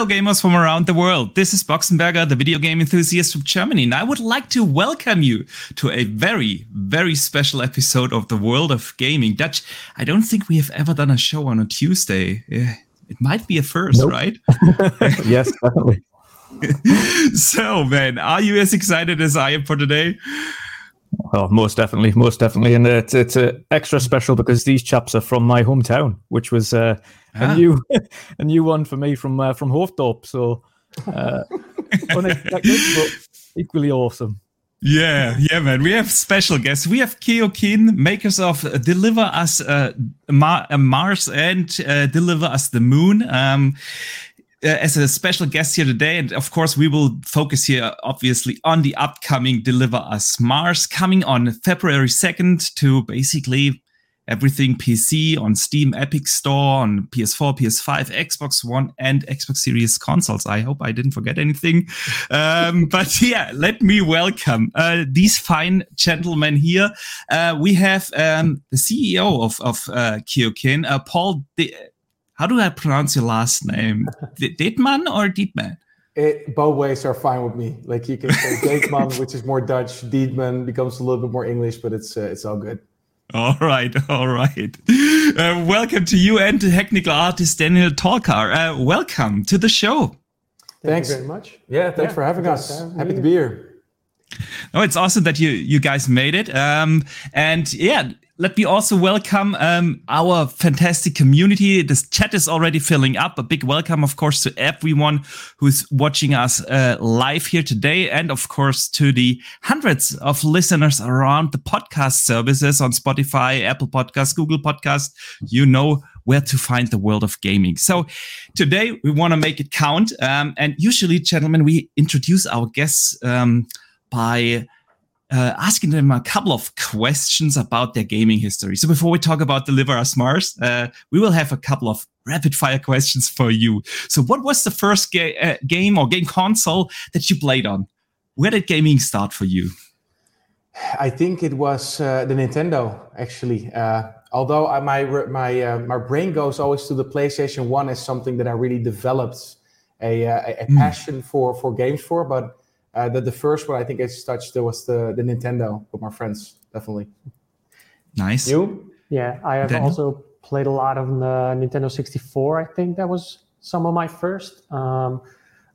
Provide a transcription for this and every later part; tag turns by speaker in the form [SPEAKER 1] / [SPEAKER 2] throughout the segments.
[SPEAKER 1] Hello, gamers from around the world. This is Boxenberger, the video game enthusiast from Germany, and I would like to welcome you to a very, very special episode of the world of gaming. Dutch, I don't think we have ever done a show on a Tuesday. Eh, it might be a first, nope. right?
[SPEAKER 2] yes, definitely.
[SPEAKER 1] so, man, are you as excited as I am for today?
[SPEAKER 2] Oh, most definitely, most definitely, and it's it's uh, extra special because these chaps are from my hometown, which was uh, ah. a new a new one for me from uh, from Hoofddorp. So uh, unexpected, but equally awesome.
[SPEAKER 1] Yeah, yeah, man. We have special guests. We have Keoken, makers of Deliver Us uh, Mar- uh, Mars and uh, Deliver Us the Moon. Um, uh, as a special guest here today. And of course, we will focus here, obviously, on the upcoming Deliver Us Mars coming on February 2nd to basically everything PC on Steam, Epic Store, on PS4, PS5, Xbox One, and Xbox Series consoles. I hope I didn't forget anything. Um, but yeah, let me welcome uh, these fine gentlemen here. Uh, we have um, the CEO of, of uh, Keoken, uh, Paul. De- how do I pronounce your last name? Ditman or Dietman?
[SPEAKER 3] It, both ways are fine with me. Like you can say Dietman, which is more Dutch. Dietman becomes a little bit more English, but it's uh, it's all good.
[SPEAKER 1] All right, all right. Uh, welcome to you and to technical artist Daniel Tolkar. Uh, welcome to the show.
[SPEAKER 3] Thank thanks very much. Yeah, thanks yeah, for having us. Happy to be here.
[SPEAKER 1] Oh, it's awesome that you you guys made it. Um, and yeah, let me also welcome um, our fantastic community. This chat is already filling up. A big welcome, of course, to everyone who's watching us uh, live here today. And of course, to the hundreds of listeners around the podcast services on Spotify, Apple Podcasts, Google Podcasts. You know where to find the world of gaming. So today we want to make it count. Um, and usually, gentlemen, we introduce our guests um, by uh, asking them a couple of questions about their gaming history. So before we talk about Deliver Us Mars, uh, we will have a couple of rapid fire questions for you. So what was the first ga- uh, game or game console that you played on? Where did gaming start for you?
[SPEAKER 3] I think it was uh, the Nintendo actually. Uh, although I, my my uh, my brain goes always to the PlayStation One as something that I really developed a, a, a mm. passion for for games for, but uh, the, the first one I think I touched was the, the Nintendo with my friends, definitely.
[SPEAKER 1] Nice.
[SPEAKER 4] You? Yeah, I have Daniel? also played a lot on the Nintendo 64. I think that was some of my first. Um,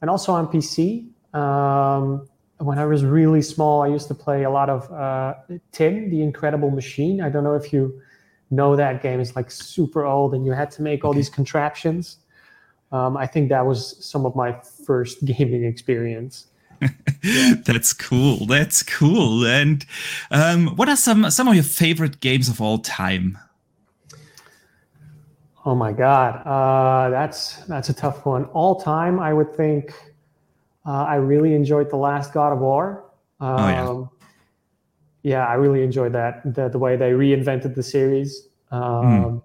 [SPEAKER 4] and also on PC. Um, when I was really small, I used to play a lot of uh, Tim, the Incredible Machine. I don't know if you know that game. It's like super old, and you had to make all okay. these contraptions. Um, I think that was some of my first gaming experience.
[SPEAKER 1] That's cool. That's cool. And um, what are some some of your favorite games of all time?
[SPEAKER 4] Oh my god, uh, that's that's a tough one. All time, I would think. Uh, I really enjoyed the last God of War. Um, oh yeah. Um, yeah, I really enjoyed that. The, the way they reinvented the series. Um, mm.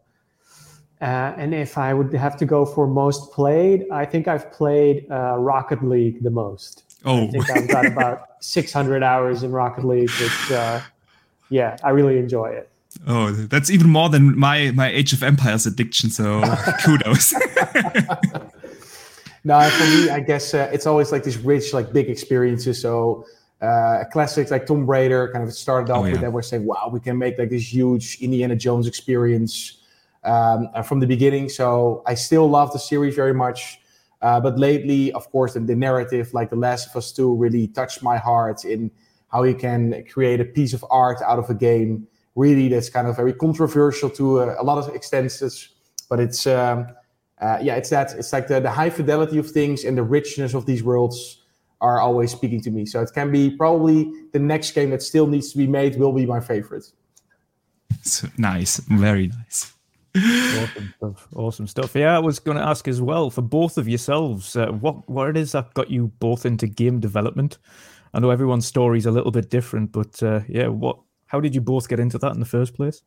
[SPEAKER 4] uh, and if I would have to go for most played, I think I've played uh, Rocket League the most. Oh, I think I've got about 600 hours in Rocket League. Which, uh, yeah, I really enjoy it.
[SPEAKER 1] Oh, that's even more than my my Age of Empires addiction. So kudos.
[SPEAKER 3] no, for me, I guess uh, it's always like these rich, like big experiences. So uh, classics like Tomb Raider kind of started off oh, yeah. with that. We're saying, wow, we can make like this huge Indiana Jones experience um, from the beginning. So I still love the series very much. Uh, but lately, of course, the, the, narrative, like The Last of Us 2, really touched my heart in how you can create a piece of art out of a game. Really, that's kind of very controversial to a, a lot of extents, but it's um, uh, yeah, it's that it's like the, the high fidelity of things and the richness of these worlds are always speaking to me. So it can be probably the next game that still needs to be made will be my favorite.
[SPEAKER 1] So nice, very nice
[SPEAKER 2] awesome stuff. Awesome stuff. Yeah, I was going to ask as well for both of yourselves, uh, what what it is that got you both into game development? I know everyone's story is a little bit different, but uh, yeah, what? How did you both get into that in the first place?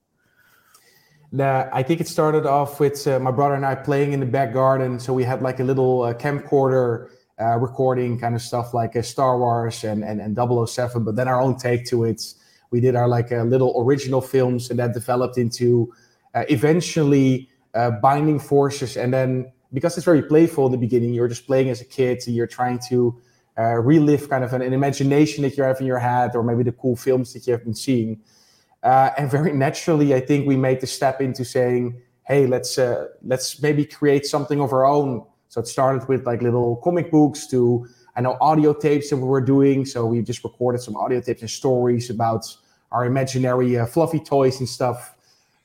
[SPEAKER 3] Uh, I think it started off with uh, my brother and I playing in the back garden. So we had like a little uh, camcorder uh, recording kind of stuff like uh, Star Wars and, and, and 007, but then our own take to it. We did our like little original films and that developed into eventually uh, binding forces and then because it's very playful in the beginning, you're just playing as a kid and you're trying to uh, relive kind of an, an, imagination that you have in your head or maybe the cool films that you have been seeing. Uh, and very naturally, I think we made the step into saying, hey, let's uh, let's maybe create something of our own. So it started with like little comic books to I know audio tapes that we were doing. So we just recorded some audio tapes and stories about our imaginary uh, fluffy toys and stuff.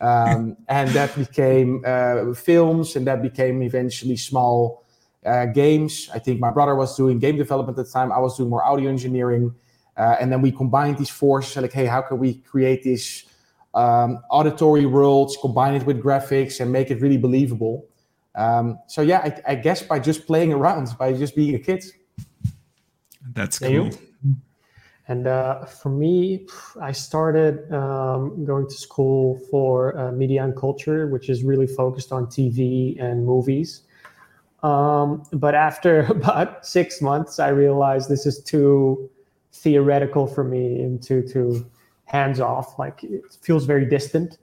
[SPEAKER 3] Um, and that became uh, films, and that became eventually small uh, games. I think my brother was doing game development at the time. I was doing more audio engineering. Uh, and then we combined these forces like, hey, how can we create these um, auditory worlds, combine it with graphics, and make it really believable? Um, so yeah, I, I, guess by just playing around, by just being a kid.
[SPEAKER 1] That's cool.
[SPEAKER 4] And uh, for me, I started um, going to school for uh, media and culture, which is really focused on TV and movies. Um, but after about six months, I realized this is too theoretical for me and too, too hands off. Like it feels very distant.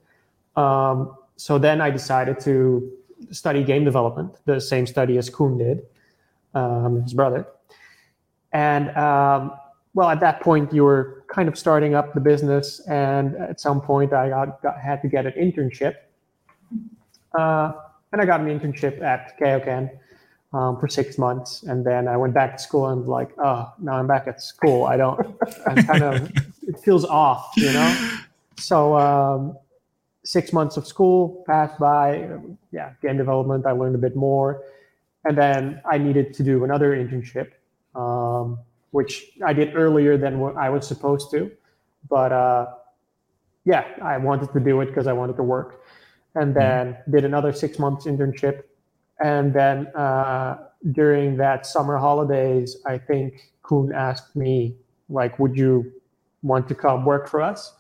[SPEAKER 4] Um, so then I decided to study game development, the same study as Koen did, um, his brother. And um, well, at that point, you were kind of starting up the business, and at some point, I got, got had to get an internship, uh, and I got an internship at Keoken um, for six months, and then I went back to school and like, oh, now I'm back at school. I don't, I kind of, it feels off, you know. So um, six months of school passed by. Yeah, game development. I learned a bit more, and then I needed to do another internship. Um, which I did earlier than what I was supposed to. But uh, yeah, I wanted to do it because I wanted to work. And mm-hmm. then mm-hmm. did another six months internship. And then uh, during that summer holidays, I think Koen asked me, like, would you want to come work for us?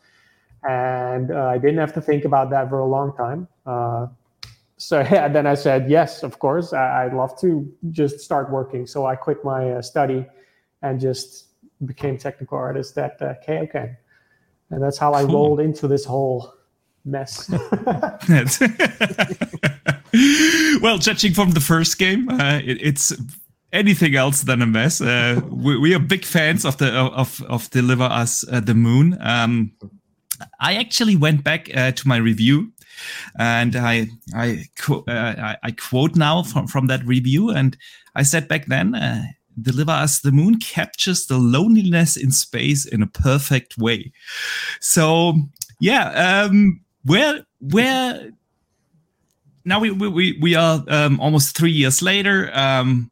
[SPEAKER 4] And uh, I didn't have to think about that for a long time. Uh, so yeah, then I said, yes, of course, I- would love to just start working. So I quit my uh, study and just became technical artist at uh, Keoken. And that's how I rolled into this whole mess.
[SPEAKER 1] well, judging from the first game, uh, it, it's anything else than a mess. Uh, we, we, are big fans of the of of Deliver Us uh, the Moon. Um, I actually went back uh, to my review, and I I, uh, I, I quote now from from that review, and I said back then uh, Deliver Us the Moon captures the loneliness in space in a perfect way. So, yeah, um, where, where, now we, we, we are um, almost three years later. Um,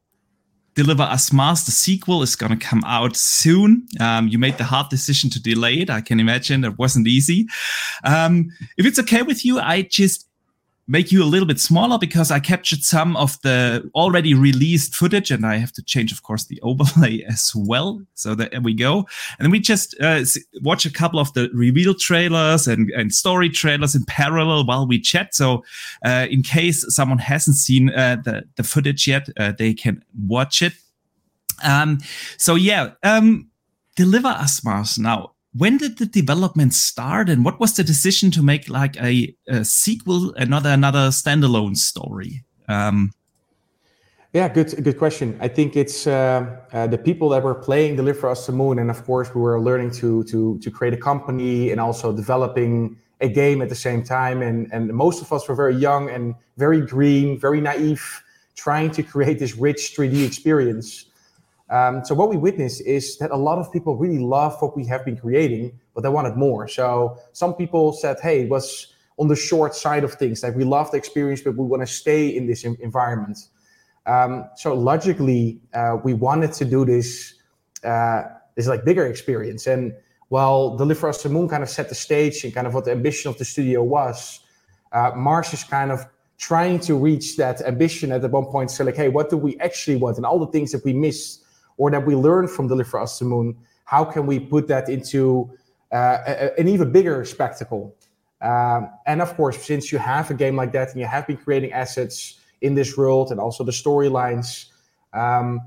[SPEAKER 1] Deliver Us Mars, the sequel, is going to come out soon. Um, you made the hard decision to delay it. I can imagine it wasn't easy. Um, if it's okay with you, I just make you a little bit smaller because I captured some of the already released footage and I have to change, of course, the overlay as well. So there we go. And then we just uh, watch a couple of the reveal trailers and, and story trailers in parallel while we chat. So uh, in case someone hasn't seen uh, the, the footage yet, uh, they can watch it. Um, so yeah, um, deliver us Mars now when did the development start and what was the decision to make like a, a sequel another another standalone story? Um,
[SPEAKER 3] yeah good good question. I think it's uh, uh, the people that were playing deliver us the moon and of course we were learning to to to create a company and also developing a game at the same time. And and most of us were very young and very green very naive trying to create this rich 3d experience um, so what we witnessed is that a lot of people really love what we have been creating, but they wanted more. So some people said, "Hey, it was on the short side of things. Like we love the experience, but we want to stay in this environment." Um, so logically, uh, we wanted to do this uh, this like bigger experience. And while Deliver Us the Moon kind of set the stage and kind of what the ambition of the studio was, uh, Mars is kind of trying to reach that ambition at the one point. So like, hey, what do we actually want? And all the things that we missed or that we learn from Deliver Us the Moon, how can we put that into uh, a, an even bigger spectacle? Um, and of course, since you have a game like that and you have been creating assets in this world and also the storylines, um,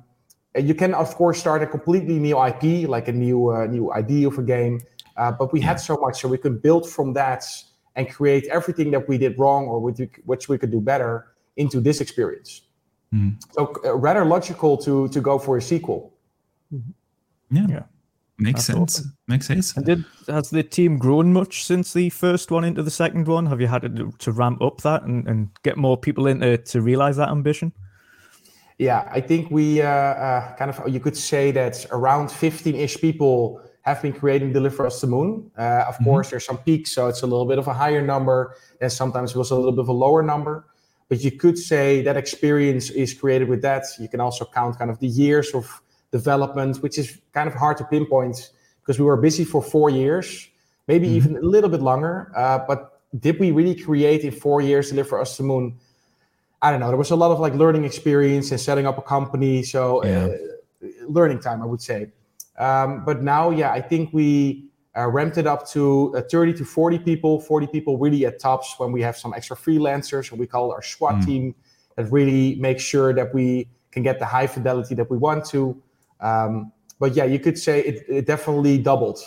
[SPEAKER 3] you can of course start a completely new IP, like a new uh, new idea of a game. Uh, but we had so much, so we could build from that and create everything that we did wrong or which we could do better into this experience. Mm. So uh, rather logical to to go for a sequel.
[SPEAKER 1] Mm-hmm. Yeah. yeah. Makes That's sense. Awesome. Makes sense.
[SPEAKER 2] And did has the team grown much since the first one into the second one? Have you had to, to ramp up that and, and get more people in to, to realize that ambition?
[SPEAKER 3] Yeah, I think we uh, uh, kind of you could say that around 15-ish people have been creating Deliver Us the Moon. Uh, of mm-hmm. course, there's some peaks, so it's a little bit of a higher number, and sometimes it was a little bit of a lower number. But you could say that experience is created with that. You can also count kind of the years of development, which is kind of hard to pinpoint because we were busy for four years, maybe mm-hmm. even a little bit longer. Uh, but did we really create in four years Deliver Us the Moon? I don't know. There was a lot of like learning experience and setting up a company. So yeah. uh, learning time, I would say. Um, but now, yeah, I think we uh, ramped it up to uh, 30 to 40 people, 40 people really at tops when we have some extra freelancers, and we call our SWAT mm. team, that really makes sure that we can get the high fidelity that we want to. Um, but yeah, you could say it, it definitely doubled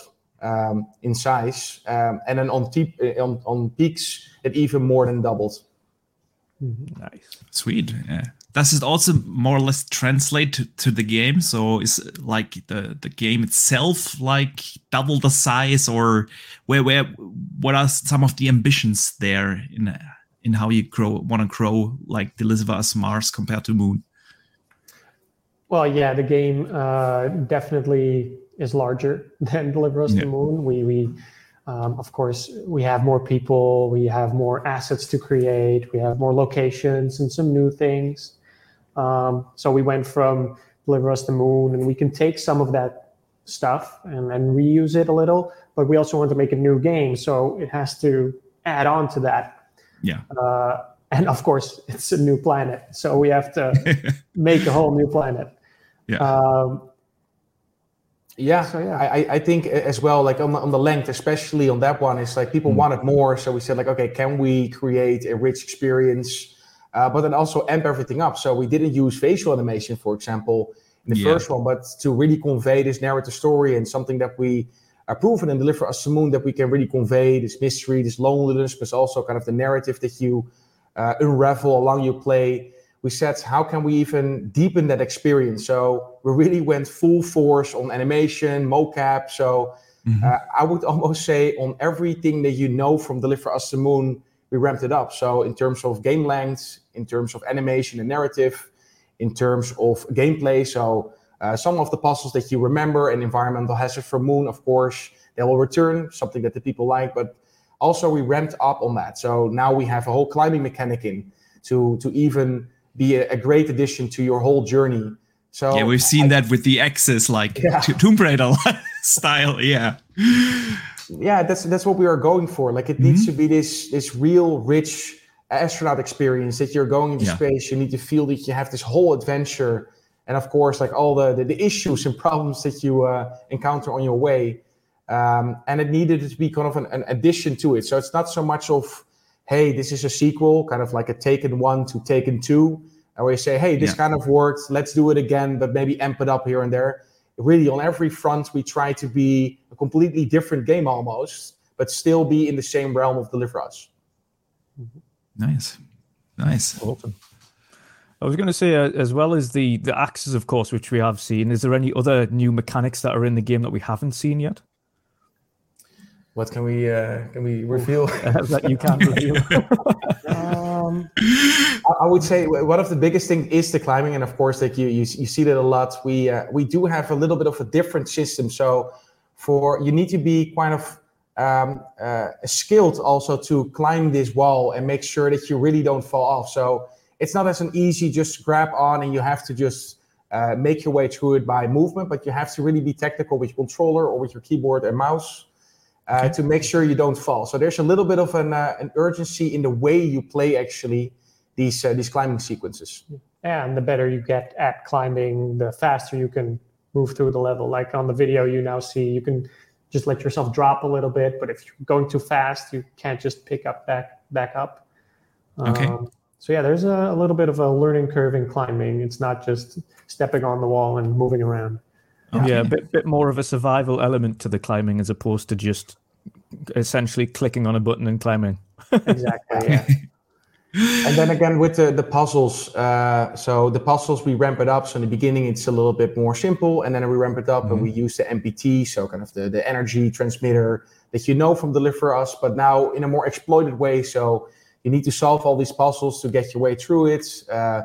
[SPEAKER 3] um, in size. Um, and then on, te- on, on peaks, it even more than doubled.
[SPEAKER 1] Mm-hmm. Nice. Sweet. Yeah. Does it also more or less translate to, to, the game? So is like the, the game itself like double the size, or where where what are some of the ambitions there in in how you grow want to grow like Deliver Us Mars compared to Moon?
[SPEAKER 4] Well, yeah, the game uh, definitely is larger than Deliver Us yeah. the Moon. We we um, of course, we have more people, we have more assets to create, we have more locations and some new things. Um, so we went from Deliver Us the Moon, and we can take some of that stuff and, and reuse it a little, but we also want to make a new game, so it has to add on to that.
[SPEAKER 1] Yeah.
[SPEAKER 4] Uh, and of course, it's a new planet, so we have to make a whole new planet.
[SPEAKER 1] Yeah. Um,
[SPEAKER 3] yeah, so, yeah. I, I think as well, like on the, on the length, especially on that one, it's like people mm. wanted more. So we said like, okay, can we create a rich experience, uh, but then also amp everything up. So we didn't use facial animation, for example, in the yeah. first one, but to really convey this narrative story and something that we are proven and deliver us moon that we can really convey this mystery, this loneliness, but also kind of the narrative that you uh, unravel along your play we said, how can we even deepen that experience? So we really went full force on animation, mocap. So mm-hmm. uh, I would almost say on everything that you know from Deliver Us the Moon, we ramped it up. So in terms of game length, in terms of animation and narrative, in terms of gameplay. So uh, some of the puzzles that you remember and environmental hazards for Moon, of course, they will return, something that the people like. But also we ramped up on that. So now we have a whole climbing mechanic in to to even be a, a great addition to your whole journey. So
[SPEAKER 1] yeah, we've seen I, that with the Axis, like yeah. Tomb Raider style. Yeah,
[SPEAKER 3] yeah, that's that's what we are going for. Like it mm-hmm. needs to be this this real rich astronaut experience that you're going into yeah. space. You need to feel that you have this whole adventure, and of course, like all the the, the issues and problems that you uh, encounter on your way. Um, and it needed to be kind of an, an addition to it. So it's not so much of hey, this is a sequel, kind of like a Taken one to Taken two, and we say, hey, this yeah. kind of worked, let's do it again, but maybe amp it up here and there. Really, on every front, we try to be a completely different game almost, but still be in the same realm of Deliver Us.
[SPEAKER 1] Nice, nice,
[SPEAKER 2] awesome. I was going to say, uh, as well as the the axes, of course, which we have seen. Is there any other new mechanics that are in the game that we haven't seen yet?
[SPEAKER 3] what can we uh, can we reveal
[SPEAKER 2] that you can't reveal?
[SPEAKER 3] I would say one of the biggest things is the climbing, and of course, like you you, you see that a lot. We uh, we do have a little bit of a different system. So for you need to be kind of um, uh, skilled also to climb this wall and make sure that you really don't fall off. So it's not as an easy just grab on and you have to just uh, make your way through it by movement, but you have to really be technical with your controller or with your keyboard and mouse uh, okay. to make sure you don't fall. So there's a little bit of an, uh, an urgency in the way you play actually these uh, these climbing sequences.
[SPEAKER 4] And the better you get at climbing, the faster you can move through the level. Like on the video you now see, you can just let yourself drop a little bit, but if you're going too fast, you can't just pick up back back up.
[SPEAKER 1] Okay. Um,
[SPEAKER 4] so yeah, there's a, a, little bit of a learning curve in climbing. It's not just stepping on the wall and moving around.
[SPEAKER 2] Okay. Yeah, a bit bit more of a survival element to the climbing as opposed to just essentially clicking on a button and climbing.
[SPEAKER 4] exactly. Yeah.
[SPEAKER 3] and then again with the, the puzzles, uh, so the puzzles we ramp it up. So in the beginning it's a little bit more simple, and then we ramp it up mm-hmm. and we use the MPT, so kind of the, the energy transmitter that you know from Deliver Us, but now in a more exploited way. So you need to solve all these puzzles to get your way through it. Uh,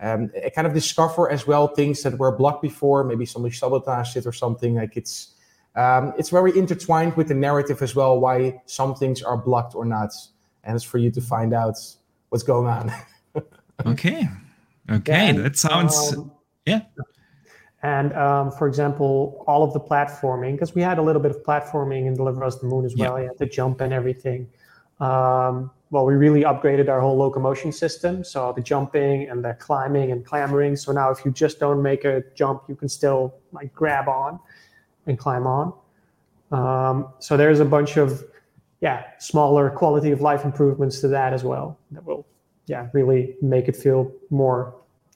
[SPEAKER 3] um, kind of discover as well things that were blocked before. Maybe somebody sabotaged it or something. Like it's um, it's very intertwined with the narrative as well. Why some things are blocked or not, and it's for you to find out what's going on.
[SPEAKER 1] okay, okay, and, that sounds um, yeah.
[SPEAKER 4] And um, for example, all of the platforming, because we had a little bit of platforming in Deliver Us the Moon as well. Yeah. You had to jump and everything. Um, well, we really upgraded our whole locomotion system. So the jumping and the climbing and clambering. So now if you just don't make a jump, you can still like grab on and climb on. Um, so there's a bunch of yeah smaller quality of life improvements to that as well that will yeah really make it feel more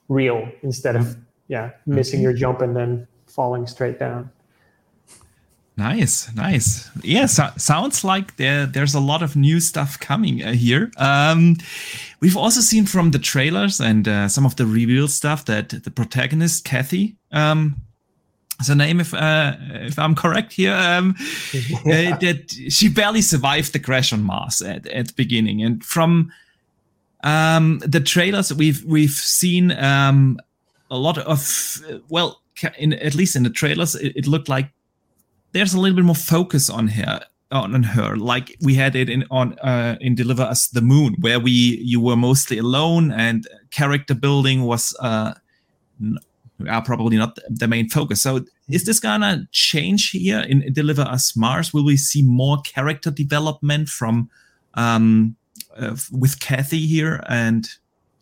[SPEAKER 4] real instead of yeah missing your jump and then falling straight down.
[SPEAKER 1] Nice, nice. Yeah, so, sounds like there there's a lot of new stuff coming uh, here. Um, we've also seen from the trailers and uh, some of the reveal stuff that the protagonist Kathy, um, is her name if uh, if I'm correct here, um, uh, that she barely survived the crash on Mars at, at the beginning, and from um, the trailers we've we've seen um, a lot of well, in, at least in the trailers, it, it looked like there's a little bit more focus on her on her. Like we had it in on uh, in deliver us the moon where we you were mostly alone and character building was uh, are probably not the main focus. So is this gonna change here in deliver us mars? Will we see more character development from um uh, with kathy here? And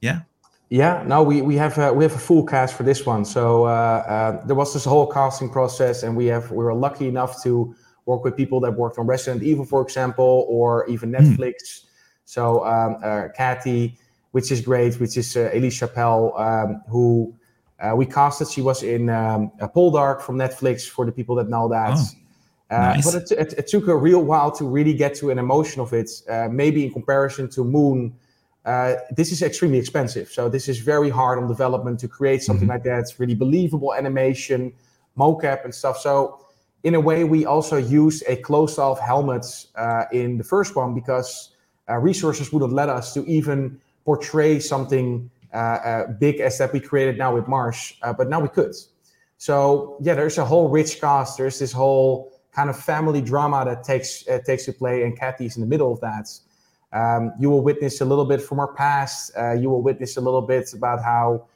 [SPEAKER 1] yeah
[SPEAKER 3] yeah, no, we, we have a, we have a full cast for this one. So uh, uh, there was this whole casting process, and we have we were lucky enough to work with people that worked on Resident Evil, for example, or even hmm. Netflix. Mm. So um, uh, Kathy, which is great, which is uh, Ellise Chappell, um, who uh, we casted. She was in um, Poldark from Netflix for the people that know that. Oh. Uh, nice. But it, it, it, took a real while to really get to an emotion of it. Uh, maybe in comparison to Moon, uh, this is extremely expensive. So this is very hard on development to create something mm-hmm. like that. It's really believable animation, mocap and stuff. So in a way, we also use a closed-off helmet uh, in the first one because uh, resources wouldn't let us to even portray something uh, uh, big as that we created now with Mars. but now we could. So yeah, there's a whole rich cast. There's this whole kind of family drama that takes takes to play, and Kathy's in the middle of that. Um, you will witness a little bit from her past. Uh, you will witness a little bit about how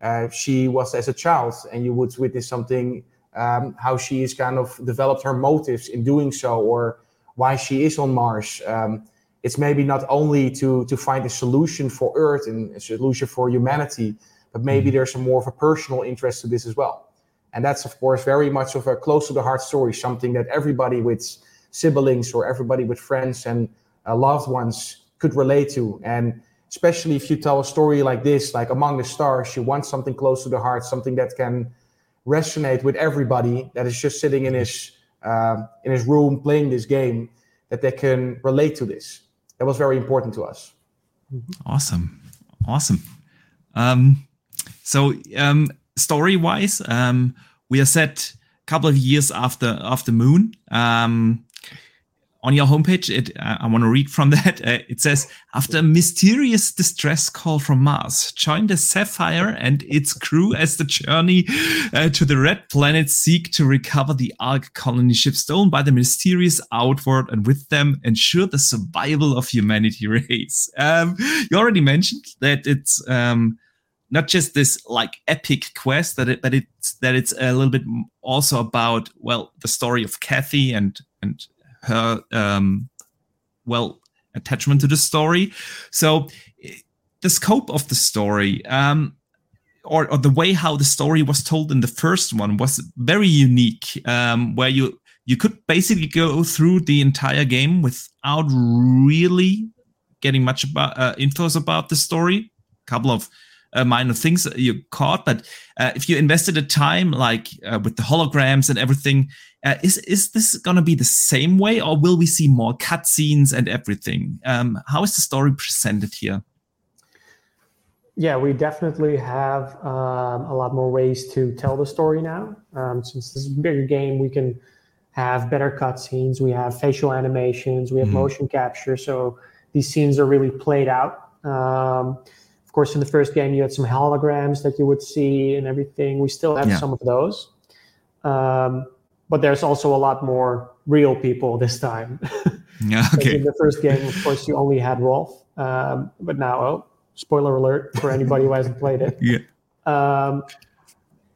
[SPEAKER 3] uh, she was as a child, and you would witness something um, how she has kind of developed her motives in doing so, or why she is on Mars. Um, it's maybe not only to to find a solution for Earth and a solution for humanity, but maybe mm-hmm. there's a more of a personal interest to this as well. And that's of course very much of a close to the heart story, something that everybody with siblings or everybody with friends and uh, loved ones could relate to. And especially if you tell a story like this, like Among the Stars, you want something close to the heart, something that can resonate with everybody that is just sitting in his uh, in his room playing this game, that they can relate to this. That was very important to us.
[SPEAKER 1] Awesome, awesome. Um, so um, story wise, um, we are set a couple of years after after Moon. Um, on your homepage, it, uh, I want to read from that. Uh, it says, after a mysterious distress call from Mars, join the Sapphire and its crew as the journey uh, to the Red Planet seek to recover the Ark colony ship stolen by the mysterious Outward and with them ensure the survival of humanity race. Um, you already mentioned that it's um, not just this like epic quest that it, that it's that it's a little bit also about well the story of Kathy and and her um, well attachment to the story. So the scope of the story, um, or, or the way how the story was told in the first one, was very unique. Um, where you you could basically go through the entire game without really getting much about uh, infos about the story. A couple of uh, minor things you caught, but uh, if you invested the time, like uh, with the holograms and everything, uh, is is this going to be the same way, or will we see more cutscenes and everything? Um, how is the story presented here?
[SPEAKER 4] yeah, we definitely have um, a lot more ways to tell the story now. Um, since this is a bigger game, we can have better cutscenes. We have facial animations. We have mm-hmm. motion capture. So these scenes are really played out. Um, of course, in the first game, you had some holograms that you would see and everything. We still have yeah. some of those. Um, but there's also a lot more real people this time.
[SPEAKER 1] yeah, okay.
[SPEAKER 4] in the first game, of course, you only had Rolf. Um, but now, oh, spoiler alert for anybody who hasn't played it.
[SPEAKER 1] Yeah.
[SPEAKER 4] Um,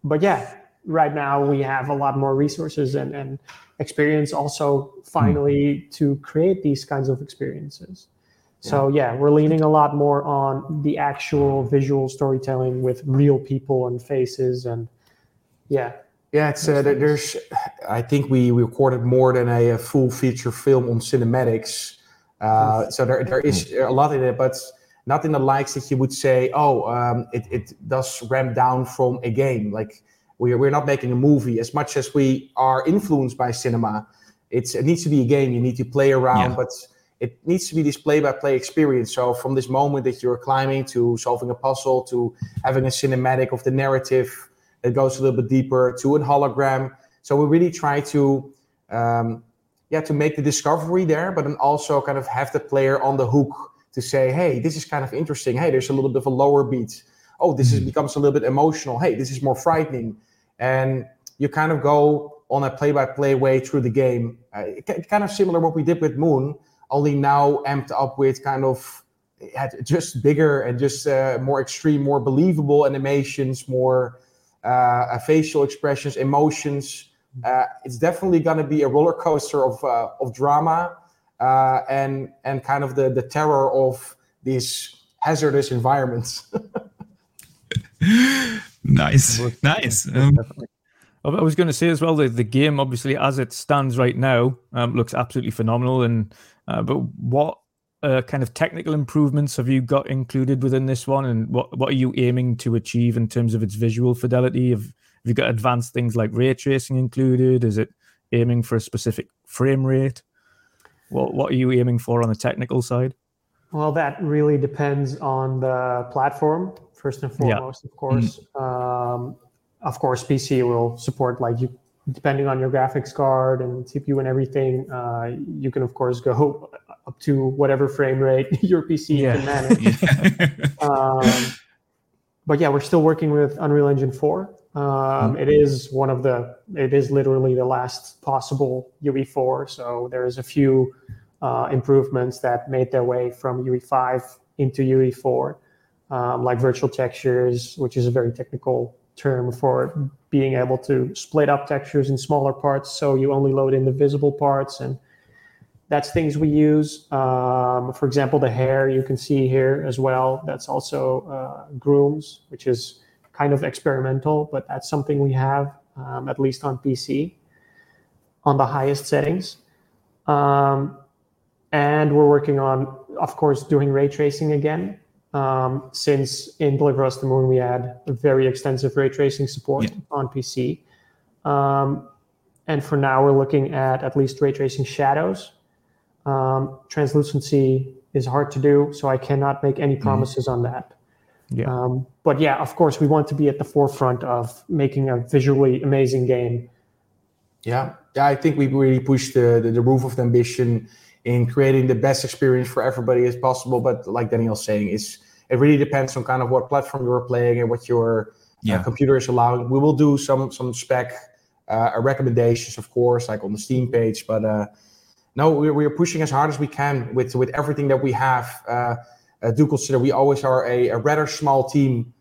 [SPEAKER 4] but yeah, right now we have a lot more resources and, and experience also finally mm. to create these kinds of experiences. So yeah, we're leaning a lot more on the actual visual storytelling with real people and faces and yeah.
[SPEAKER 3] Yeah, it's uh, there's. I think we, we recorded more than a, a full feature film on cinematics, uh, so there there is a lot in it, but not in the likes that you would say, oh, um, it it does ramp down from a game. Like we're we're not making a movie as much as we are influenced by cinema. It's it needs to be a game. You need to play around, yeah. but it needs to be this play by play experience. So from this moment that you're climbing to solving a puzzle to having a cinematic of the narrative that goes a little bit deeper to a hologram. So we really try to um, yeah to make the discovery there, but then also kind of have the player on the hook to say, hey, this is kind of interesting. Hey, there's a little bit of a lower beat. Oh, this is, mm-hmm. becomes a little bit emotional. Hey, this is more frightening. And you kind of go on a play by play way through the game. Uh, kind of similar what we did with Moon only now amped up with kind of just bigger and just uh, more extreme, more believable animations, more uh, facial expressions, emotions. Uh, it's definitely going to be a roller coaster of uh, of drama uh, and and kind of the the terror of these hazardous environments.
[SPEAKER 1] nice, nice. Um,
[SPEAKER 2] I was going to say as well that the game, obviously, as it stands right now, um, looks absolutely phenomenal. And uh, but what uh, kind of technical improvements have you got included within this one, and what what are you aiming to achieve in terms of its visual fidelity? Have, have you got advanced things like ray tracing included? Is it aiming for a specific frame rate? What what are you aiming for on the technical side?
[SPEAKER 4] Well, that really depends on the platform first and foremost, yeah. of course. Mm-hmm. Um, of course, PC will support like you, depending on your graphics card and CPU and everything. Uh, you can of course go up to whatever frame rate your PC yeah. can manage. um, but yeah, we're still working with Unreal Engine 4. Um, mm-hmm. it is one of the, it is literally the last possible UE4. So there's a few uh, improvements that made their way from UE5 into UE4, um, like virtual textures, which is a very technical term for being able to split up textures in smaller parts so you only load in the visible parts and that's things we use um, for example the hair you can see here as well that's also uh, grooms which is kind of experimental but that's something we have um, at least on pc on the highest settings um, and we're working on of course doing ray tracing again um, since in Deliver Us the Moon we had very extensive ray tracing support yeah. on PC. Um, and for now, we're looking at at least ray tracing shadows. Um, translucency is hard to do, so I cannot make any mm-hmm. promises mm-hmm. on that. Yeah. Um, but yeah, of course, we want to be at the forefront of making a visually amazing game.
[SPEAKER 3] Yeah, yeah, I think we really pushed the, the, the roof of the ambition in creating the best experience for everybody as possible. But like Daniel's saying, is it really depends on kind of what platform you're playing and what your uh, yeah. uh, computer is allowing. We will do some some spec uh, recommendations, of course, like on the Steam page. But uh, no, we're, we're pushing as hard as we can with with everything that we have. Uh, uh, do consider we always are a, a rather small team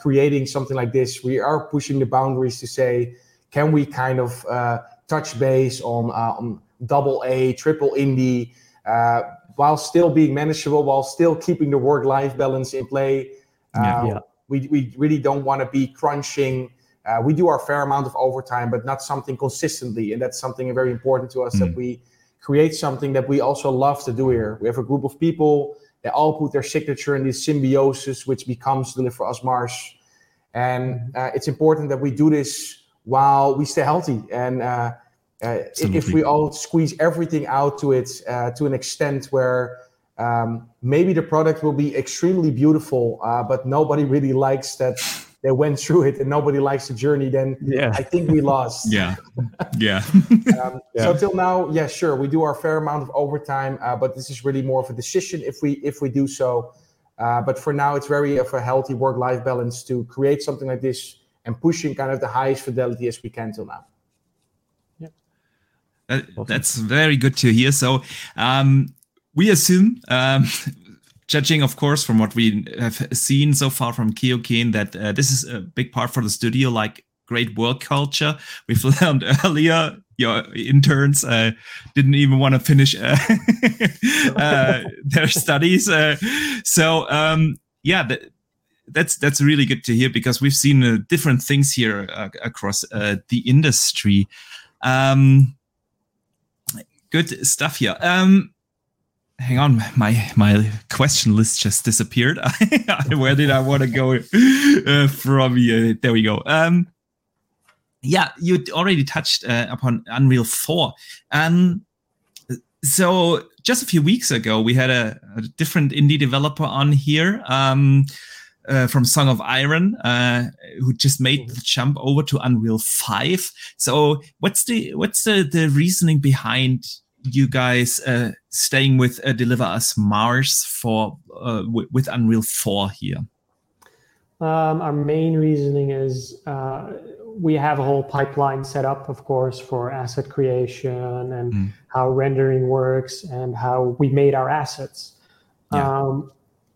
[SPEAKER 3] creating something like this. We are pushing the boundaries to say, can we kind of touch base on on double A, triple indie while still being manageable, while still keeping the work-life balance in play. Uh, yeah. We, we really don't want to be crunching. Uh, we do our fair amount of overtime, but not something consistently, and that's something very important to us mm. that we create something that we also love to do here. We have a group of people that all put their signature in this symbiosis, which becomes Deliver Us Mars, and uh, it's important that we do this while we stay healthy. And uh, uh, if we all squeeze everything out to it uh, to an extent where um, maybe the product will be extremely beautiful, uh, but nobody really likes that they went through it and nobody likes the journey, then yeah. I think we lost.
[SPEAKER 1] yeah, yeah.
[SPEAKER 3] um, yeah. So till now, yeah, sure, we do our fair amount of overtime, uh, but this is really more of a decision if we if we do so. Uh, but for now, it's very of a healthy work-life balance to create something like this and pushing kind of the highest fidelity as we can till now.
[SPEAKER 1] Yeah, that's very good to hear. So, um, we assume, um, judging, of course, from what we have seen so far from Keoken, that uh, this is a big part for the studio, like great work culture. We've learned earlier your interns uh, didn't even want to finish uh, uh, their studies. Uh, so um, yeah, that's that's really good to hear because we've seen uh, different things here across the industry. Um, good stuff here. Um, hang on my my question list just disappeared. Where did i want to go uh, from here? There we go. Um yeah you already touched uh, upon unreal 4 um so just a few weeks ago we had a, a different indie developer on here um uh, from Song of Iron, uh, who just made the jump over to Unreal Five. So, what's the what's the, the reasoning behind you guys uh, staying with uh, Deliver Us Mars for uh, with Unreal 4 here?
[SPEAKER 4] Um, our main reasoning is uh, we have a whole pipeline set up, of course, for asset creation and mm. how rendering works and how we made our assets. Yeah. Um,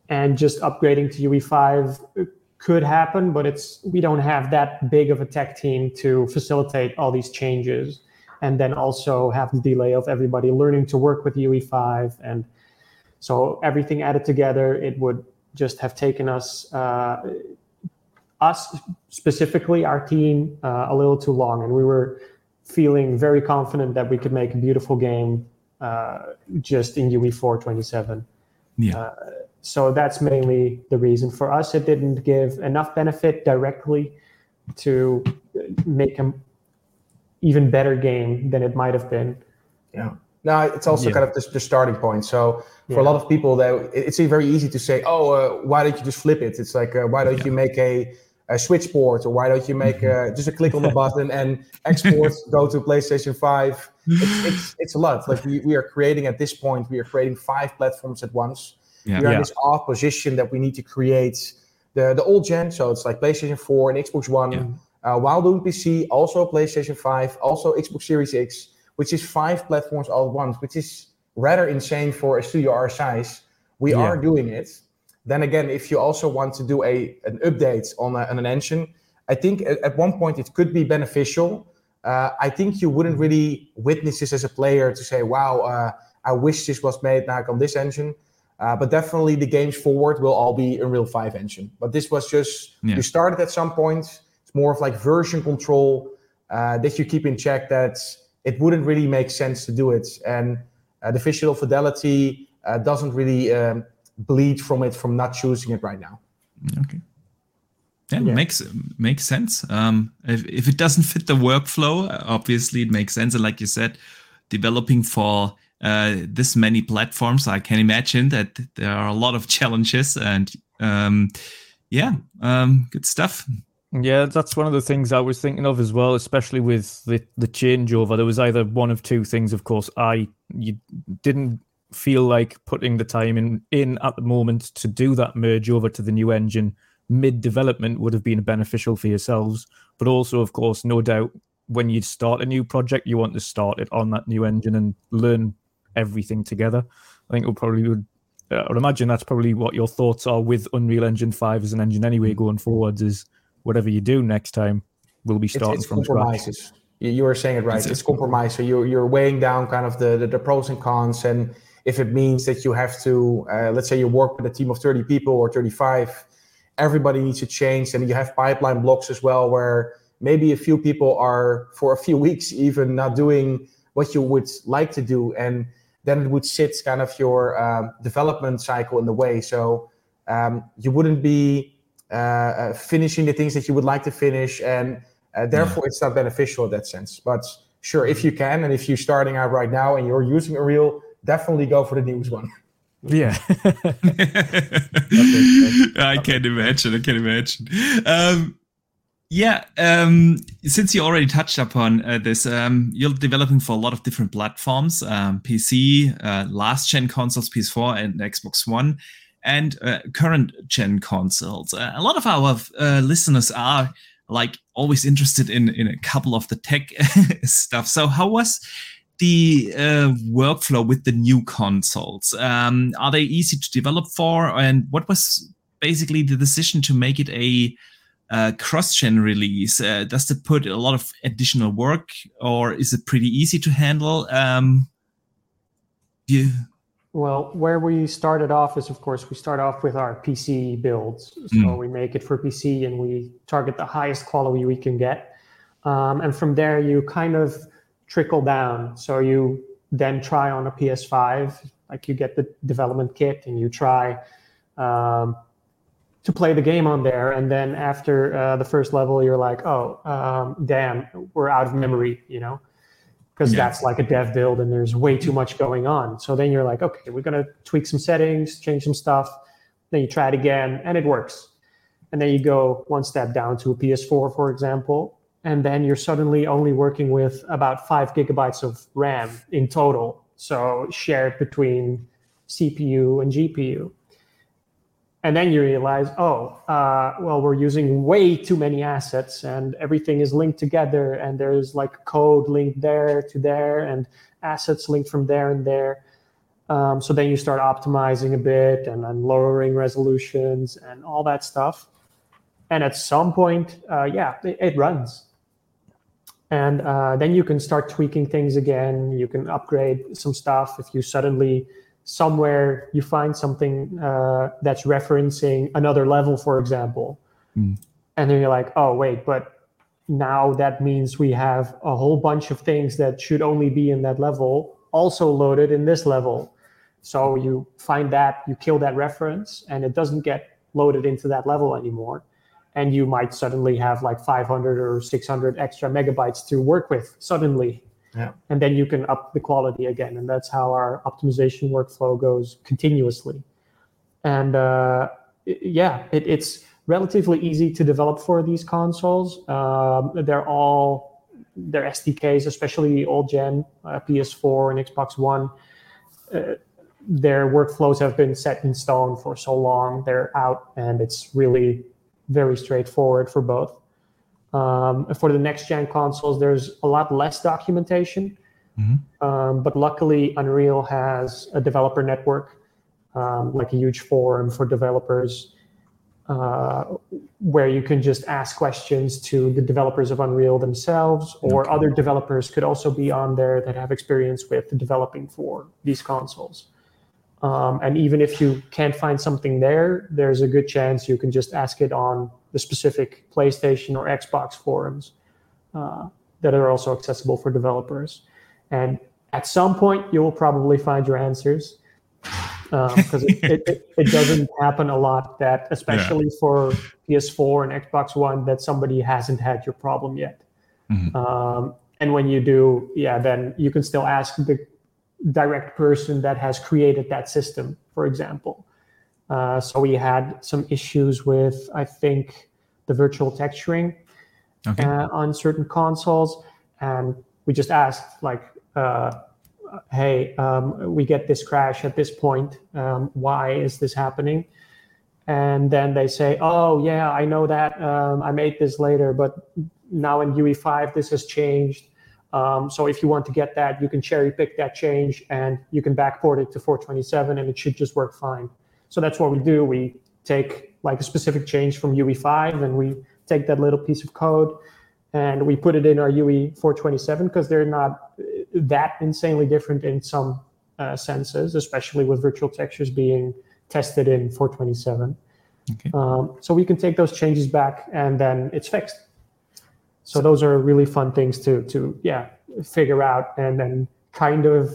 [SPEAKER 4] and just upgrading to UE5 could happen, but it's we don't have that big of a tech team to facilitate all these changes and then also have the delay of everybody learning to work with UE5. And so everything added together, it would just have taken us, uh, us specifically, our team, uh, a little too long. And we were feeling very confident that we could make a beautiful game uh, just in UE4 27. Yeah. Uh, so that's mainly the reason for us. It didn't give enough benefit directly to make a even better game than it might have been.
[SPEAKER 3] Yeah. Now it's also yeah. kind of the, the, starting point. So for yeah. a lot of people, that it's very easy to say, "Oh, uh, why don't you just flip it?" It's like, uh, "Why don't yeah. you make a, a switch port, or why don't you make mm-hmm. uh, just a click on the button and export go to PlayStation Five?" It's, it's, it's a lot. Like we, we are creating at this point, we are creating five platforms at once. We are in this odd position that we need to create the the old gen. So it's like PlayStation Four and Xbox One uh, while doing PC, also PlayStation 5, also Xbox Series X, which is five platforms all at once, which is rather insane for a studio our size. We yeah. are doing it. Then again, if you also want to do a an update on, a, on an engine, I think at, at, one point it could be beneficial. Uh, I think you wouldn't really witness this as a player to say, "Wow, uh, I wish this was made like on this engine." Uh, but definitely, the games forward will all be Unreal Five engine. But this was just yeah. you started at some point it's more of like version control uh, that you keep in check that it wouldn't really make sense to do it. And uh, the visual fidelity uh, doesn't really um, bleed from it from not choosing it right now.
[SPEAKER 1] Okay. Yeah, yeah. makes makes sense. Um, if if it doesn't fit the workflow, obviously it makes sense. And like you said, developing for uh, this many platforms, I can imagine that there are a lot of challenges. And um, yeah, um, good stuff.
[SPEAKER 2] Yeah, that's one of the things I was thinking of as well, especially with the the changeover. There was either one of two things. Of course, I you didn't feel like putting the time in in at the moment to do that merge over to the new engine mid development would have been beneficial for yourselves. But also, of course, no doubt when you start a new project, you want to start it on that new engine and learn everything together. I think it would probably would. Uh, I would imagine that's probably what your thoughts are with Unreal Engine Five as an engine anyway mm. going forwards. Is whatever you do next time will be starting it's, it's from compromises. scratch.
[SPEAKER 3] You were saying it right. It's, it's compromise. So you're you're weighing down kind of the, the, the pros and cons, and if it means that you have to, uh, let's say you work with a team of 30 people or 35, everybody needs to change, and you have pipeline blocks as well, where maybe a few people are for a few weeks even not doing what you would like to do, and then it would sit kind of your uh, development cycle in the way. So um, you wouldn't be uh, uh, finishing the things that you would like to finish, and uh, therefore yeah. it's not beneficial in that sense. But sure, if you can, and if you're starting out right now and you're using a reel, definitely go for the newest one.
[SPEAKER 2] Yeah.
[SPEAKER 1] I can't imagine. I can't imagine. Um, yeah. Um, since you already touched upon uh, this, um, you're developing for a lot of different platforms um, PC, uh, last gen consoles, PS4, and Xbox One, and uh, current gen consoles. Uh, a lot of our uh, listeners are like always interested in, in a couple of the tech stuff. So, how was the uh, workflow with the new consoles? Um, are they easy to develop for? And what was basically the decision to make it a uh, cross-gen release? Uh, does it put a lot of additional work, or is it pretty easy to handle? Um,
[SPEAKER 4] yeah. Well, where we started off is, of course, we start off with our PC builds. So mm. we make it for PC and we target the highest quality we can get. Um, and from there, you kind of trickle down. So you then try on a PS5, like you get the development kit and you try um, to play the game on there. And then after uh, the first level, you're like, oh, um, damn, we're out of memory, you know? Because yeah. that's like a dev build and there's way too much going on. So then you're like, okay, we're going to tweak some settings, change some stuff. Then you try it again and it works. And then you go one step down to a PS4, for example, and then you're suddenly only working with about five gigabytes of RAM in total, so shared between CPU and GPU. And then you realize, oh, uh, well, we're using way too many assets, and everything is linked together, and there's like code linked there to there, and assets linked from there and there. Um, so then you start optimizing a bit and then lowering resolutions and all that stuff. And at some point, uh, yeah, it, it runs and uh, then you can start tweaking things again you can upgrade some stuff if you suddenly somewhere you find something uh, that's referencing another level for example. Mm. and then you're like oh wait but now that means we have a whole bunch of things that should only be in that level also loaded in this level. So you find that you kill that reference and it doesn't get loaded into that level anymore. And you might suddenly have like 500 or 600 extra megabytes to work with suddenly yeah. and then you can up the quality again and that's how our optimization workflow goes continuously and uh, yeah it, it's relatively easy to develop for these consoles um, they're all their sdks especially old gen uh, ps4 and xbox one uh, their workflows have been set in stone for so long they're out and it's really very straightforward for both. Um, for the next gen consoles, there's a lot less documentation, mm-hmm. um, but luckily Unreal has a developer network, um, like a huge forum for developers, uh, where you can just ask questions to the developers of Unreal themselves, or okay. other developers could also be on there that have experience with developing for these consoles. Um, and even if you can't find something there, there's a good chance you can just ask it on the specific PlayStation or Xbox forums uh, that are also accessible for developers. And at some point, you will probably find your answers because um, it, it, it, doesn't happen a lot that, especially yeah. for PS4 and Xbox One, that somebody hasn't had your problem yet. Mm-hmm. Um, and when you do, yeah, then you can still ask the direct person that has created that system, for example. Uh, so we had some issues with, I think, the virtual texturing okay. uh, on certain consoles, and we just asked like, uh, "Hey, um, we get this crash at this point. Um, why is this happening?" And then they say, "Oh yeah, I know that. Um, I made this later, but now in UE5 this has changed." Um, so if you want to get that, you can cherry pick that change and you can backport it to 427 and it should just work fine. So that's what we do. We take like a specific change from UE5 and we take that little piece of code and we put it in our UE 427 because they're not that insanely different in some uh, senses, especially with virtual textures being tested in 427. Okay. Um, so we can take those changes back and then it's fixed. So those are really fun things to to yeah figure out and then kind of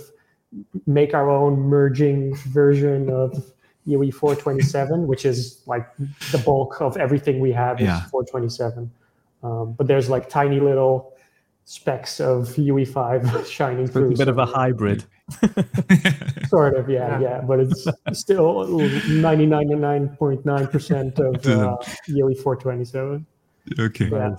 [SPEAKER 4] make our own merging version of UE 427, which is like the bulk of everything we have is yeah. 427. Um, but there's like tiny little specks of UE5 shining through.
[SPEAKER 2] a bit of a hybrid.
[SPEAKER 4] sort of, yeah, yeah, yeah, but it's still 99.9% of uh, UE 427.
[SPEAKER 1] Okay. Yeah.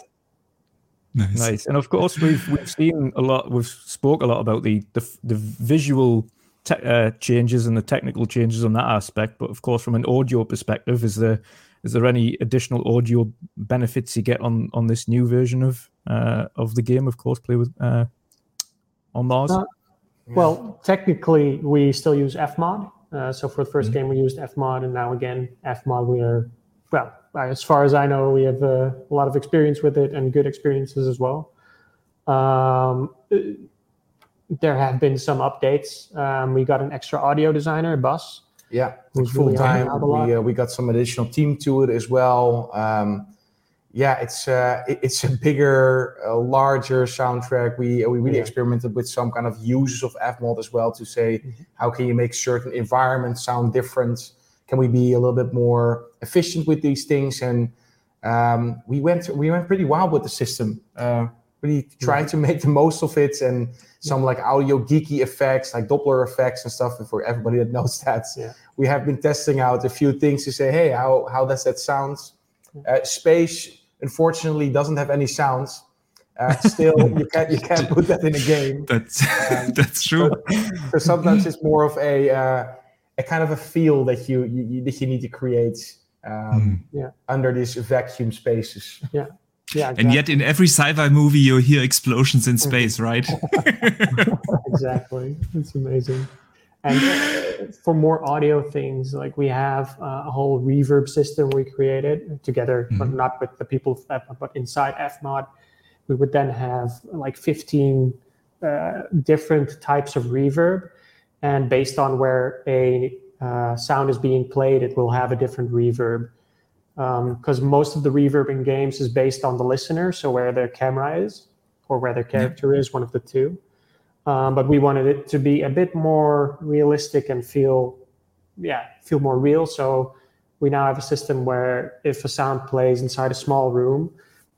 [SPEAKER 2] Nice. nice. And of course, we've we've seen a lot. We've spoke a lot about the the, the visual te- uh, changes and the technical changes on that aspect. But of course, from an audio perspective, is there is there any additional audio benefits you get on on this new version of uh, of the game? Of course, play with uh, on Mars. Uh,
[SPEAKER 4] well, technically, we still use Fmod. Uh, so for the 1st mm-hmm. game, we used Fmod, and now again, Fmod. We are well, as far as I know, we have uh, a lot of experience with it and good experiences as well. Um, there have been some updates. Um, we got an extra audio designer, Bus.
[SPEAKER 3] Yeah, who's full really time. We, uh, we got some additional team to it as well. Um, yeah, it's uh, it's a bigger, uh, larger soundtrack. We we really yeah. experimented with some kind of uses of Fmod as well to say mm-hmm. how can you make certain environments sound different. Can we be a little bit more efficient with these things? And um, we went we went pretty wild with the system. Uh, really trying to make the most of it and some like audio geeky effects like doppler effects and stuff and for everybody that knows that yeah. we have been testing out a few things to say hey how, how does that sound uh, space unfortunately doesn't have any sounds uh, still you can't you can't put that in a game
[SPEAKER 1] that's um, that's true
[SPEAKER 3] so, so, sometimes it's more of a uh, a kind of a feel that you, you, that you need to create um, mm. yeah. under these vacuum spaces
[SPEAKER 4] yeah yeah,
[SPEAKER 1] exactly. and yet in every sci-fi movie you hear explosions in space, right?
[SPEAKER 4] exactly, it's amazing. And for more audio things, like we have uh, a whole reverb system we created together, mm-hmm. but not with the people, but inside Fmod, we would then have like 15 uh, different types of reverb, and based on where a uh, sound is being played, it will have a different reverb because um, most of the reverb in games is based on the listener, so where their camera is or where their character yeah. is, one of the two. Um, but we wanted it to be a bit more realistic and feel, yeah, feel more real. So we now have a system where if a sound plays inside a small room,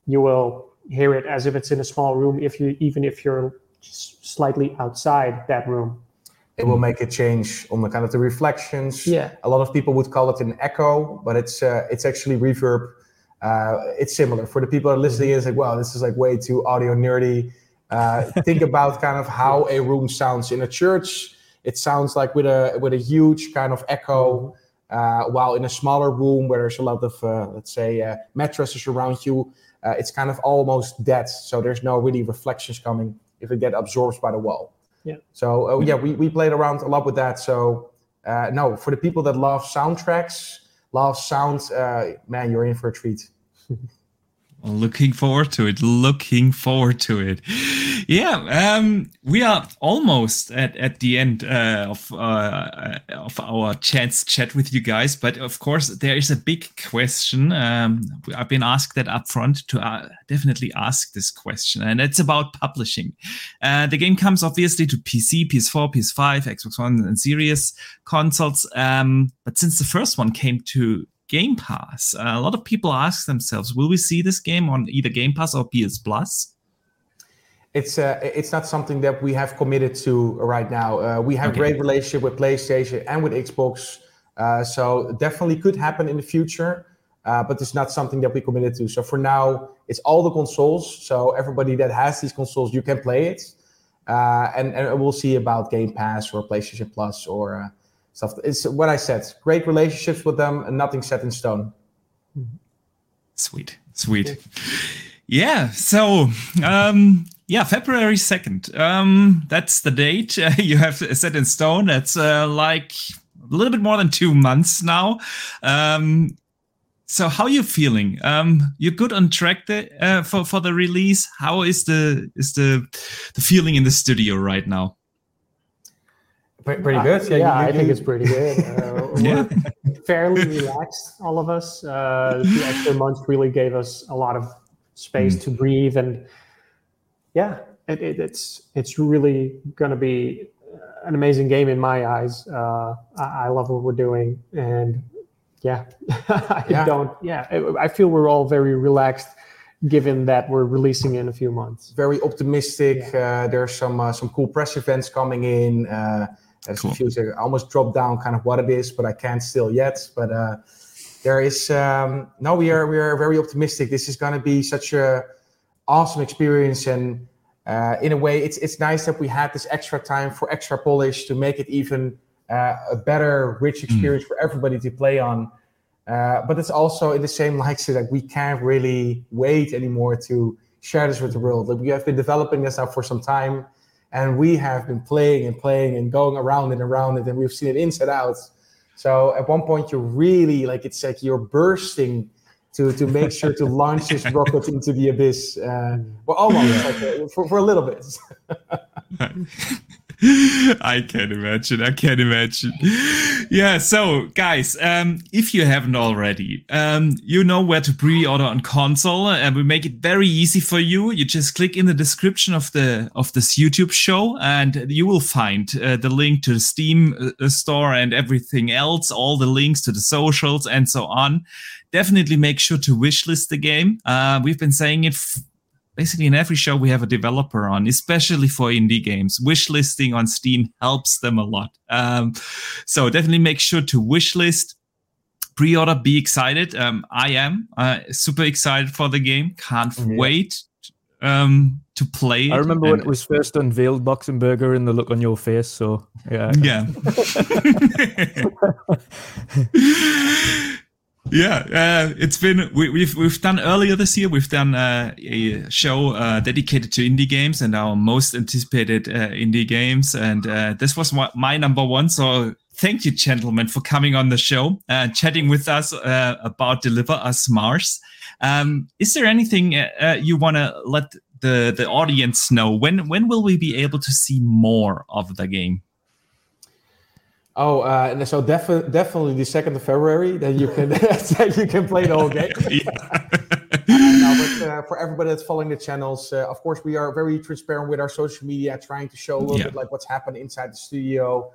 [SPEAKER 4] you will hear it as if it's in a small room, if you even if you're slightly outside that room
[SPEAKER 3] it will make a change on the kind of the reflections.
[SPEAKER 4] Yeah.
[SPEAKER 3] A lot of people would call it an echo, but it's uh, it's actually reverb. Uh, it's similar for the people that are listening. It's like, wow, this is like way too audio nerdy. Uh, think about kind of how a room sounds in a church. It sounds like with a with a huge kind of echo. Uh, while in a smaller room where there's a lot of uh, let's say uh, mattresses around you, it's kind of almost dead. So there's no really reflections coming if it get absorbed by the wall.
[SPEAKER 4] Yeah.
[SPEAKER 3] So uh, yeah, we, we played around a lot with that. So uh, no, for the people that love soundtracks, love sounds, uh, man, you're in for a treat.
[SPEAKER 1] Looking forward to it. Looking forward to it. Yeah, um, we are almost at, at the end uh, of uh, of our chance chat with you guys, but of course there is a big question. Um, I've been asked that up front to uh, definitely ask this question, and it's about publishing. Uh, the game comes obviously to PC, PS4, PS5, Xbox One, and Series consoles. Um, but since the first one came to Game Pass. Uh, a lot of people ask themselves, will we see this game on either Game Pass or PS Plus?
[SPEAKER 3] It's uh, it's not something that we have committed to right now. Uh, we have okay. great relationship with PlayStation and with Xbox, uh, so definitely could happen in the future. Uh, but it's not something that we committed to. So for now, it's all the consoles. So everybody that has these consoles, you can play it, uh, and and we'll see about Game Pass or PlayStation Plus or stuff. It's what I said. Great relationships with them and nothing set in stone.
[SPEAKER 1] Sweet, sweet. Yeah. So, um, yeah, February 2nd. Um, that's the date uh, you have set in stone. That's uh, like a little bit more than two months now. Um, so how are you feeling? Um, you're good on track the, uh, for for the release. How is the is the the feeling in the studio right now?
[SPEAKER 3] Pretty good.
[SPEAKER 4] Uh, yeah, yeah you, I think it's pretty good. Uh, yeah. fairly relaxed, all of us. Uh, the extra month really gave us a lot of space mm. to breathe, and yeah, it, it, it's it's really going to be an amazing game in my eyes. Uh, I, I, love what we're doing, and yeah, I yeah. don't. Yeah, I feel we're all very relaxed given that we're releasing in a few months.
[SPEAKER 3] Very optimistic. Yeah. Uh, there's some uh, some cool press events coming in. Uh, there's cool. a few. I almost dropped down kind of what it is, but I can't still yet. But uh, there is um, no. We are we are very optimistic. This is going to be such a awesome experience, and uh, in a way, it's it's nice that we had this extra time for extra polish to make it even uh, a better, rich hmm. experience mm. for everybody to play on. Uh, but it's also in the same light so that we can't really wait anymore to share this with the world. Like we have been developing this now for some time, and we have been playing and playing and going around and around it, and we've seen it inside out. So at one point, you're really like it's like you're bursting to to make sure to launch this rocket into the abyss. Uh, well, almost like, uh, for for a little bit.
[SPEAKER 1] I can't imagine. I can't imagine. Yeah. So, guys, um, if you haven't already, um, you know where to pre-order on console, and we make it very easy for you. You just click in the description of the of this YouTube show, and you will find uh, the link to the Steam uh, store and everything else, all the links to the socials and so on. Definitely make sure to wishlist the game. Uh, we've been saying it basically in every show we have a developer on, especially for indie games. Wishlisting on Steam helps them a lot. Um, so definitely make sure to wishlist. Pre-order, be excited. Um, I am uh, super excited for the game. Can't yeah. wait um, to play.
[SPEAKER 2] I remember when it was first unveiled, Boxenberger, and the look on your face. So yeah,
[SPEAKER 1] yeah. Yeah, uh, it's been we, have we've, we've done earlier this year. We've done uh, a show uh, dedicated to indie games and our most anticipated uh, indie games, and uh, this was my, my, number one. So thank you, gentlemen, for coming on the show, and chatting with us about Deliver Us Mars. Um, is there anything you want to let the the audience know? When when will we be able to see more of the game?
[SPEAKER 3] Oh, uh, so defi- definitely the second of February that you can you can play the whole game. now, but, uh, for everybody that's following the channels, uh, of course, we are very transparent with our social media, trying to show a little yeah. bit like what's happened inside the studio,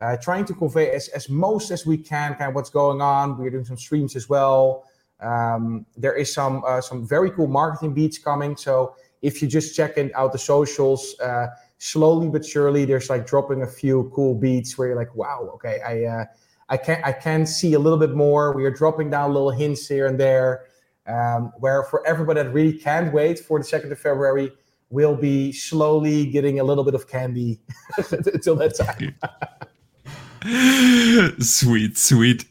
[SPEAKER 3] uh, trying to convey as, as most as we can kind of what's going on. We're doing some streams as well. Um, there is some uh, some very cool marketing beats coming. So if you just check out the socials uh, slowly but surely there's like dropping a few cool beats where you're like wow okay i uh, i can i can see a little bit more. We are dropping down little hints here and there um, where for everybody that really can't wait for the 2nd of february we'll be slowly getting a little bit of candy until that time.
[SPEAKER 1] Sweet sweet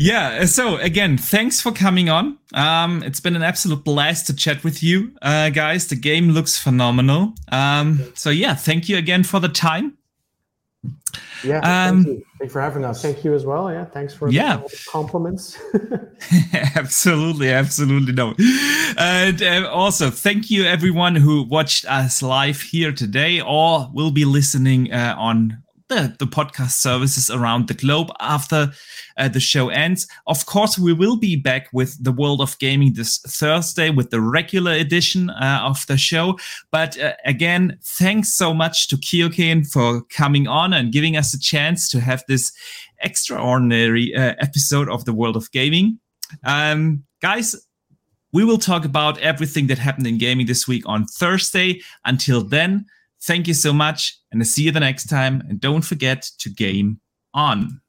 [SPEAKER 1] yeah. So again, thanks for coming on. Um, it's been an absolute blast to chat with you, uh, guys. The game looks phenomenal. Um, so yeah, thank you again for the time.
[SPEAKER 3] Yeah. Um, thank you. Thanks for having us.
[SPEAKER 4] Thank you as well. Yeah. Thanks for
[SPEAKER 1] yeah.
[SPEAKER 4] compliments.
[SPEAKER 1] absolutely. Absolutely. No. And uh, also, thank you everyone who watched us live here today or will be listening uh, on the, the podcast services around the globe after uh, the show ends. Of course, we will be back with the World of Gaming this Thursday with the regular edition uh, of the show. But uh, again, thanks so much to Keoken for coming on and giving us a chance to have this extraordinary uh, episode of the World of Gaming. Um, guys, we will talk about everything that happened in gaming this week on Thursday. Until then, thank you so much, and I'll see you the next time. And don't forget to game on.